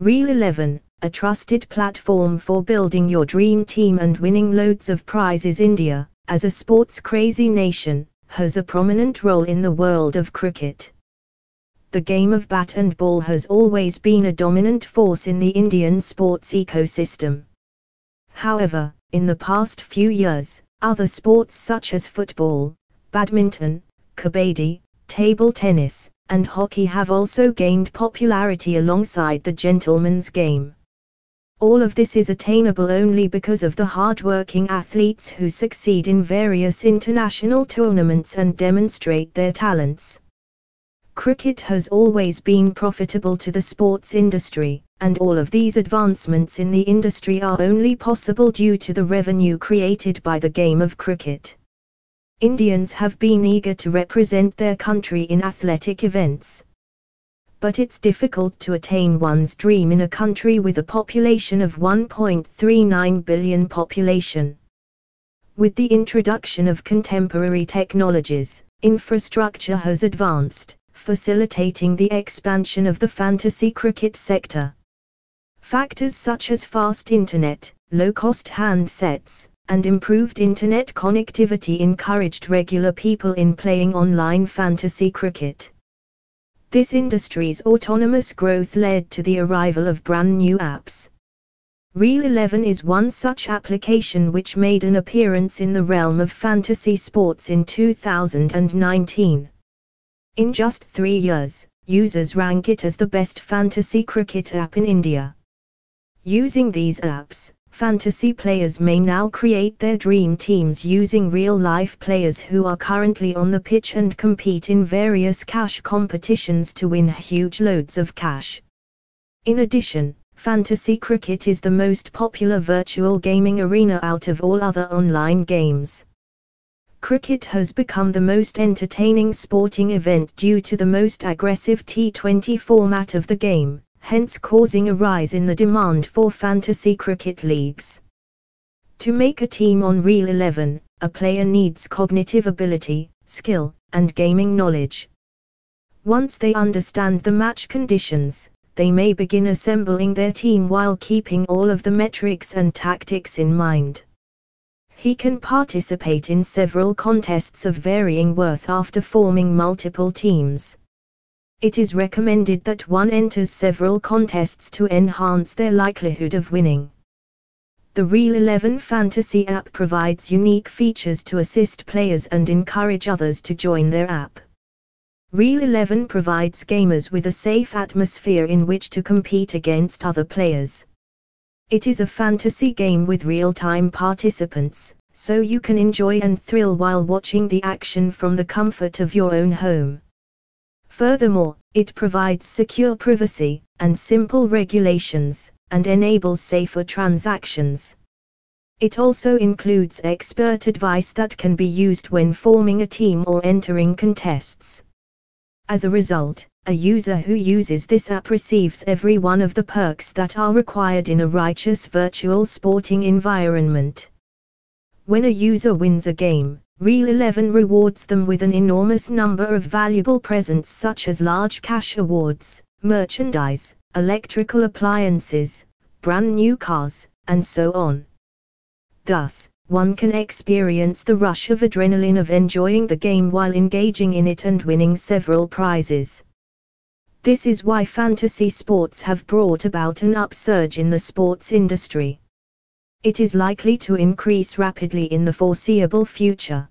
Real 11, a trusted platform for building your dream team and winning loads of prizes. India, as a sports crazy nation, has a prominent role in the world of cricket. The game of bat and ball has always been a dominant force in the Indian sports ecosystem. However, in the past few years, other sports such as football, badminton, kabaddi, table tennis, and hockey have also gained popularity alongside the gentleman's game. All of this is attainable only because of the hard-working athletes who succeed in various international tournaments and demonstrate their talents. Cricket has always been profitable to the sports industry, and all of these advancements in the industry are only possible due to the revenue created by the game of cricket. Indians have been eager to represent their country in athletic events. But it's difficult to attain one's dream in a country with a population of 1.39 billion population. With the introduction of contemporary technologies, infrastructure has advanced, facilitating the expansion of the fantasy cricket sector. Factors such as fast internet, low-cost handsets, and improved internet connectivity encouraged regular people in playing online fantasy cricket. This industry's autonomous growth led to the arrival of brand new apps. Real 11 is one such application which made an appearance in the realm of fantasy sports in 2019. In just three years, users rank it as the best fantasy cricket app in India. Using these apps, Fantasy players may now create their dream teams using real-life players who are currently on the pitch and compete in various cash competitions to win huge loads of cash. In addition, fantasy cricket is the most popular virtual gaming arena out of all other online games. Cricket has become the most entertaining sporting event due to the most aggressive T20 format of the game, hence causing a rise in the demand for fantasy cricket leagues. To make a team on Real 11, a player needs cognitive ability, skill, and gaming knowledge. Once they understand the match conditions, they may begin assembling their team while keeping all of the metrics and tactics in mind. He can participate in several contests of varying worth after forming multiple teams it is recommended that one enters several contests to enhance their likelihood of winning. The Real 11 Fantasy app provides unique features to assist players and encourage others to join their app. Real 11 provides gamers with a safe atmosphere in which to compete against other players. It is a fantasy game with real-time participants, so you can enjoy and thrill while watching the action from the comfort of your own home. Furthermore, it provides secure privacy and simple regulations and enables safer transactions. It also includes expert advice that can be used when forming a team or entering contests. As a result, a user who uses this app receives every one of the perks that are required in a righteous virtual sporting environment. When a user wins a game, Real 11 rewards them with an enormous number of valuable presents such as large cash awards, merchandise, electrical appliances, brand new cars, and so on. Thus, one can experience the rush of adrenaline of enjoying the game while engaging in it and winning several prizes. This is why fantasy sports have brought about an upsurge in the sports industry. It is likely to increase rapidly in the foreseeable future.